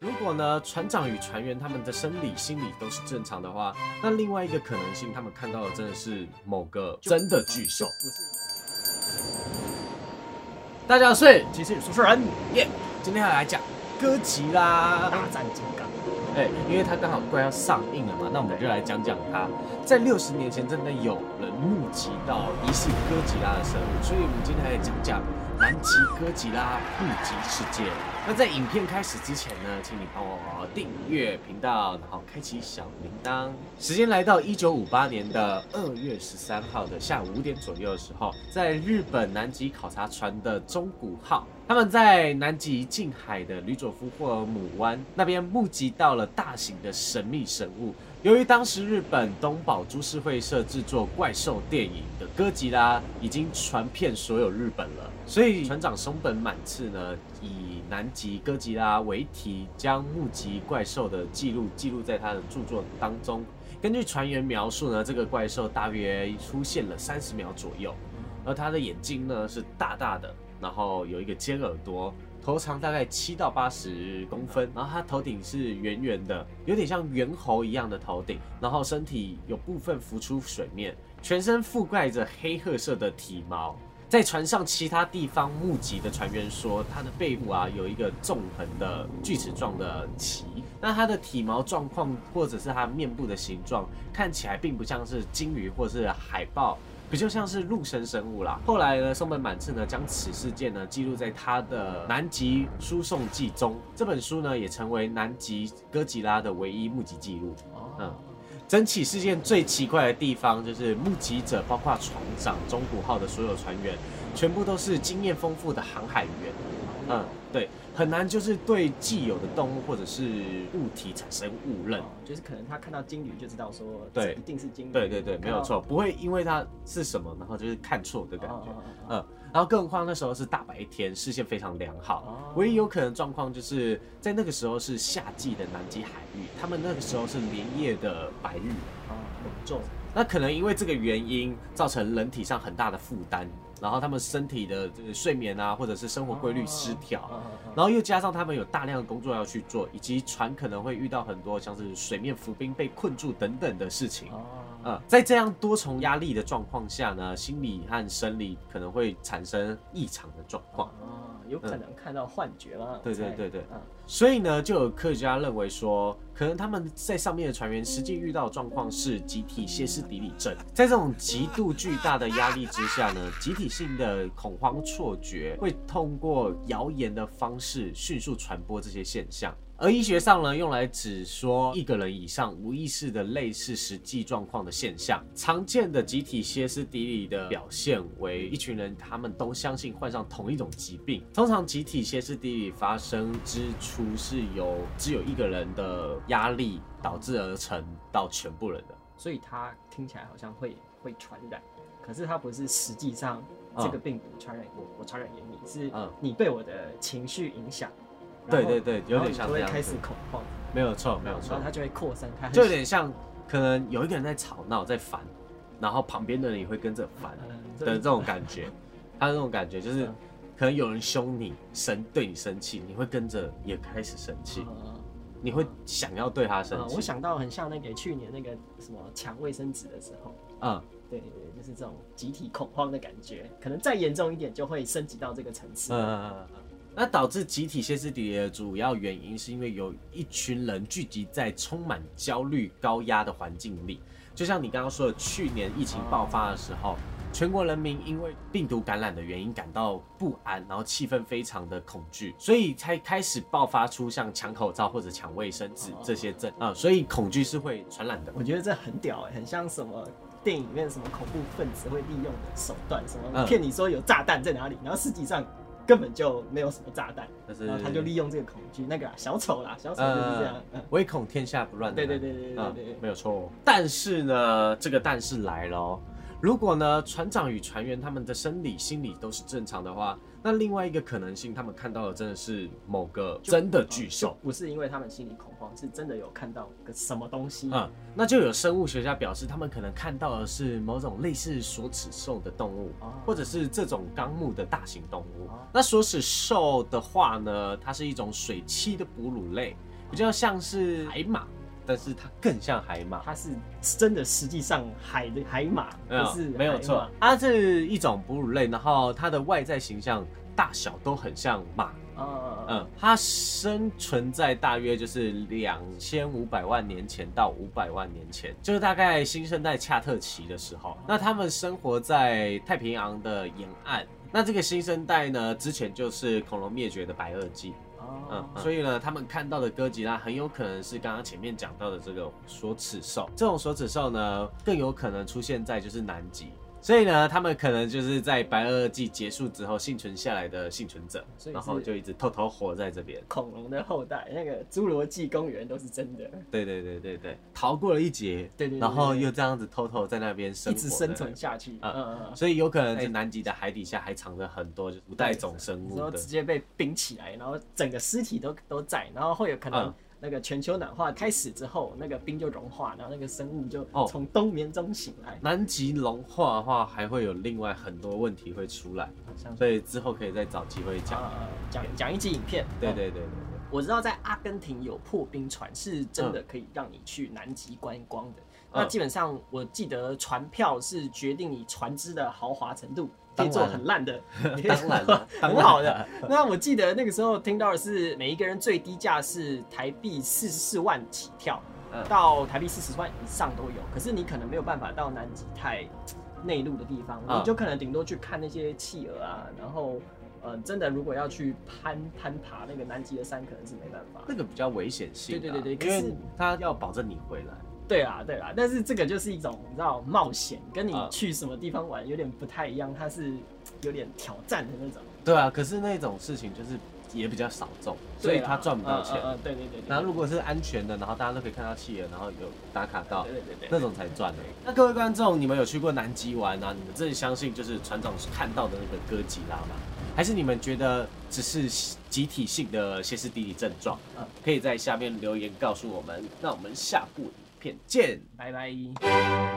如果呢，船长与船员他们的生理、心理都是正常的话，那另外一个可能性，他们看到的真的是某个真的巨兽。大家好，我是其实说书人耶，今天要来讲哥吉拉大战金刚。哎，因为它刚好快要上映了嘛，那我们就来讲讲它。在六十年前，真的有人目击到疑似哥吉拉的生物，所以我们今天来讲讲南极哥吉拉目击事件。那在影片开始之前呢，请你帮我订阅频道，然后开启小铃铛。时间来到一九五八年的二月十三号的下午五点左右的时候，在日本南极考察船的中古号，他们在南极近海的吕佐夫霍尔姆湾那边目击到了大型的神秘生物。由于当时日本东宝株式会社制作怪兽电影的哥吉拉已经传遍所有日本了，所以船长松本满次呢，以南极哥吉拉为题，将目击怪兽的记录记录在他的著作当中。根据船员描述呢，这个怪兽大约出现了三十秒左右，而它的眼睛呢是大大的，然后有一个尖耳朵。头长大概七到八十公分，然后它头顶是圆圆的，有点像猿猴一样的头顶，然后身体有部分浮出水面，全身覆盖着黑褐色的体毛。在船上其他地方目击的船员说，它的背部啊有一个纵横的锯齿状的鳍，那它的体毛状况或者是它面部的形状看起来并不像是鲸鱼或是海豹。比较像是陆生生物啦。后来呢，松本满次呢将此事件呢记录在他的《南极输送记》中。这本书呢也成为南极哥吉拉的唯一目击记录。嗯，整起事件最奇怪的地方就是目击者，包括船长、中古号的所有船员，全部都是经验丰富的航海员。嗯，对。很难就是对既有的动物或者是物体产生误认，就是可能他看到鲸鱼就知道说，对，一定是鲸鱼。对对对，没有错，不会因为它是什么，然后就是看错的感觉。嗯，然后更何况那时候是大白天，视线非常良好，唯一有可能状况就是在那个时候是夏季的南极海域，他们那个时候是连夜的白日，啊，很重。那可能因为这个原因造成人体上很大的负担。然后他们身体的这个睡眠啊，或者是生活规律失调，然后又加上他们有大量的工作要去做，以及船可能会遇到很多像是水面浮冰被困住等等的事情。呃，在这样多重压力的状况下呢，心理和生理可能会产生异常的状况。有可能看到幻觉吗？对对对对，所以呢，就有科学家认为说，可能他们在上面的船员实际遇到的状况是集体歇斯底里症，在这种极度巨大的压力之下呢，集体性的恐慌错觉会通过谣言的方式迅速传播这些现象。而医学上呢，用来指说一个人以上无意识的类似实际状况的现象。常见的集体歇斯底里的表现为一群人，他们都相信患上同一种疾病。通常集体歇斯底里发生之初是由只有一个人的压力导致而成到全部人的，所以它听起来好像会会传染，可是它不是实际上这个病毒传染我，我传染给你，是你被我的情绪影响。对对对，有点像这样。开始恐慌，没有错，没有错。它就会扩散开，就有点像，可能有一个人在吵闹，在烦，然后旁边的人也会跟着烦的这种感觉。他的那种感觉就是，可能有人凶你，生对你生气，你会跟着也开始生气，你会想要对他生气。我想到很像那个去年那个什么抢卫生纸的时候，嗯，对对对，就是这种集体恐慌的感觉，可能再严重一点就会升级到这个层次。嗯嗯嗯嗯。那导致集体歇斯底里的主要原因，是因为有一群人聚集在充满焦虑、高压的环境里。就像你刚刚说的，去年疫情爆发的时候，全国人民因为病毒感染的原因感到不安，然后气氛非常的恐惧，所以才开始爆发出像抢口罩或者抢卫生纸这些症啊。所以恐惧是会传染的。我觉得这很屌哎，很像什么电影里面什么恐怖分子会利用的手段，什么骗你说有炸弹在哪里，然后实际上。根本就没有什么炸弹，然后他就利用这个恐惧，那个小丑啦，小丑就是这样，唯恐天下不乱。对对对对对对，没有错。但是呢，这个但是来了。如果呢，船长与船员他们的生理、心理都是正常的话，那另外一个可能性，他们看到的真的是某个真的巨兽，不是因为他们心理恐慌，是真的有看到个什么东西。嗯，那就有生物学家表示，他们可能看到的是某种类似锁齿兽的动物，或者是这种纲目的大型动物。那锁齿兽的话呢，它是一种水栖的哺乳类。比较像是海马，但是它更像海马。它是真的，实际上海的海马，不是没有错。它是一种哺乳类，然后它的外在形象、大小都很像马。嗯，它生存在大约就是两千五百万年前到五百万年前，就是大概新生代恰特奇的时候。那它们生活在太平洋的沿岸。那这个新生代呢，之前就是恐龙灭绝的白垩纪。嗯，所以呢，他们看到的哥吉拉很有可能是刚刚前面讲到的这个锁齿兽。这种锁齿兽呢，更有可能出现在就是南极。所以呢，他们可能就是在白垩纪结束之后幸存下来的幸存者，然后就一直偷偷活在这边。恐龙的后代，那个侏罗纪公园都是真的。对对对对对，逃过了一劫，对对，然后又这样子偷偷在那边生，一直生存下去。嗯嗯嗯。所以有可能在南极的海底下还藏着很多就是五代种生物，然后直接被冰起来，然后整个尸体都都在，然后会有可能。那个全球暖化开始之后，那个冰就融化，然后那个生物就从冬眠中醒来。南极融化的话，还会有另外很多问题会出来，所以之后可以再找机会讲讲讲一集影片。对对对对对，我知道在阿根廷有破冰船，是真的可以让你去南极观光的。那基本上我记得船票是决定你船只的豪华程度。可以做很烂的，当然了，很好的。那我记得那个时候听到的是，每一个人最低价是台币四十四万起跳，到台币四十万以上都有。可是你可能没有办法到南极太内陆的地方，你就可能顶多去看那些企鹅啊。然后，呃，真的如果要去攀攀爬那个南极的山，可能是没办法。那个比较危险性，对对对对，因为他要保证你回来。对啦，对啦，但是这个就是一种你知道冒险，跟你去什么地方玩有点不太一样，它是有点挑战的那种。对啊，可是那种事情就是也比较少众，所以他赚不到钱。嗯，对对对。然后如果是安全的，然后大家都可以看到企鹅，然后有打卡到，对对对，那种才赚的。那各位观众，你们有去过南极玩啊？你们真的相信就是船长看到的那个哥吉拉吗？还是你们觉得只是集体性的歇斯底里症状？嗯，可以在下面留言告诉我们。那我们下部。片见，拜拜。